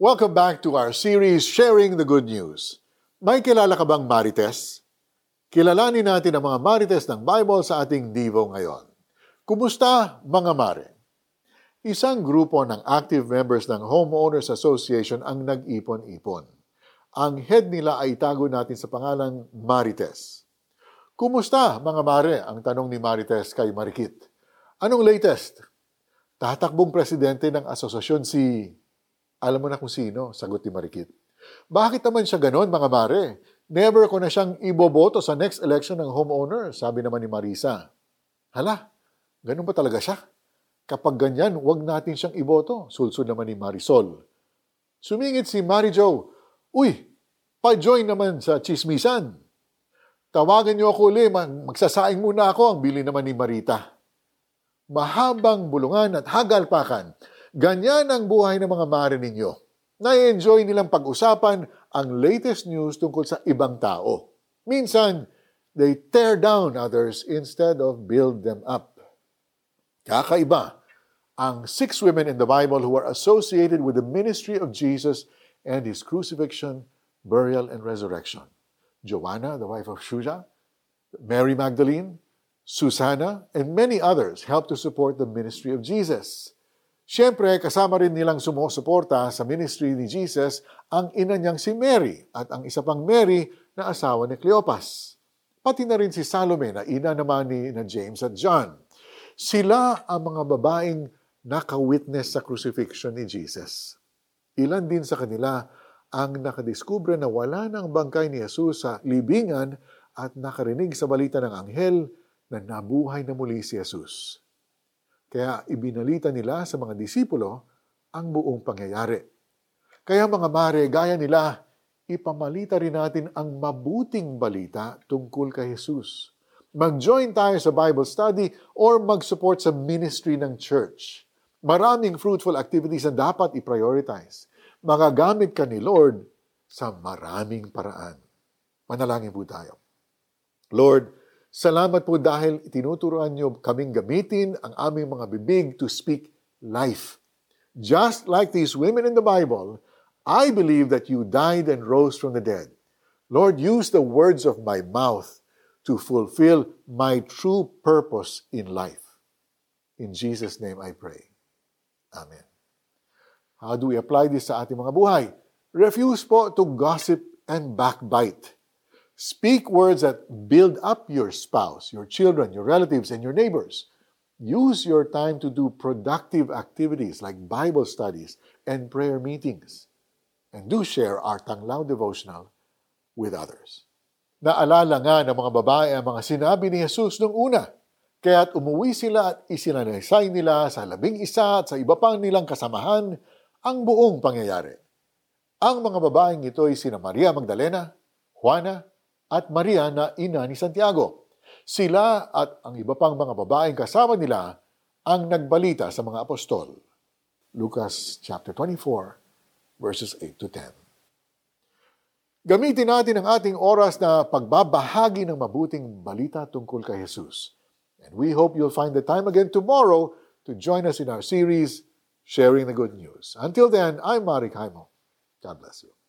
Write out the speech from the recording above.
Welcome back to our series Sharing the Good News. May kilala ka bang Marites? Kilalanin natin ang mga Marites ng Bible sa ating Devo ngayon. Kumusta mga Mare? Isang grupo ng active members ng Homeowners Association ang nag-ipon-ipon. Ang head nila ay itago natin sa pangalang Marites. Kumusta mga Mare? Ang tanong ni Marites kay Marikit. Anong latest? Tatakbong presidente ng asosasyon si... Alam mo na kung sino, sagot ni Marikit. Bakit naman siya ganon, mga Mare? Never ko na siyang iboboto sa next election ng homeowner, sabi naman ni Marisa. Hala, ganun ba talaga siya? Kapag ganyan, huwag natin siyang iboto, sulsud naman ni Marisol. Sumingit si Mary Jo, Uy, pa-join naman sa chismisan. Tawagan niyo ako uli, magsasaing muna ako, ang bili naman ni Marita. Mahabang bulungan at hagalpakan. Ganyan ang buhay ng mga mare ninyo. Na-enjoy nilang pag-usapan ang latest news tungkol sa ibang tao. Minsan, they tear down others instead of build them up. Kakaiba ang six women in the Bible who are associated with the ministry of Jesus and his crucifixion, burial, and resurrection. Joanna, the wife of Shuja, Mary Magdalene, Susanna, and many others helped to support the ministry of Jesus. Siyempre, kasama rin nilang sumusuporta sa ministry ni Jesus ang ina niyang si Mary at ang isa pang Mary na asawa ni Cleopas. Pati na rin si Salome na ina naman ni na James at John. Sila ang mga babaeng naka-witness sa crucifixion ni Jesus. Ilan din sa kanila ang nakadiskubre na wala ng bangkay ni Jesus sa libingan at nakarinig sa balita ng anghel na nabuhay na muli si Jesus. Kaya ibinalita nila sa mga disipulo ang buong pangyayari. Kaya mga mare, gaya nila, ipamalita rin natin ang mabuting balita tungkol kay Jesus. Mag-join tayo sa Bible study or mag-support sa ministry ng church. Maraming fruitful activities na dapat i-prioritize magagamit ka ni Lord sa maraming paraan. Manalangin po tayo. Lord, salamat po dahil tinuturuan niyo kaming gamitin ang aming mga bibig to speak life. Just like these women in the Bible, I believe that you died and rose from the dead. Lord, use the words of my mouth to fulfill my true purpose in life. In Jesus' name I pray. Amen. How do we apply this sa ating mga buhay? Refuse po to gossip and backbite. Speak words that build up your spouse, your children, your relatives, and your neighbors. Use your time to do productive activities like Bible studies and prayer meetings. And do share our Tanglaw devotional with others. Naalala nga ng mga babae ang mga sinabi ni Jesus nung una. Kaya't umuwi sila at isinalaysay nila sa labing isa at sa iba pang nilang kasamahan ang buong pangyayari. Ang mga babaeng ito ay sina Maria Magdalena, Juana, at Maria na ina ni Santiago. Sila at ang iba pang mga babaeng kasama nila ang nagbalita sa mga apostol. Lucas chapter 24 verses 8 to 10. Gamitin natin ang ating oras na pagbabahagi ng mabuting balita tungkol kay Jesus. And we hope you'll find the time again tomorrow to join us in our series sharing the good news. Until then, I'm Marek Haimo. God bless you.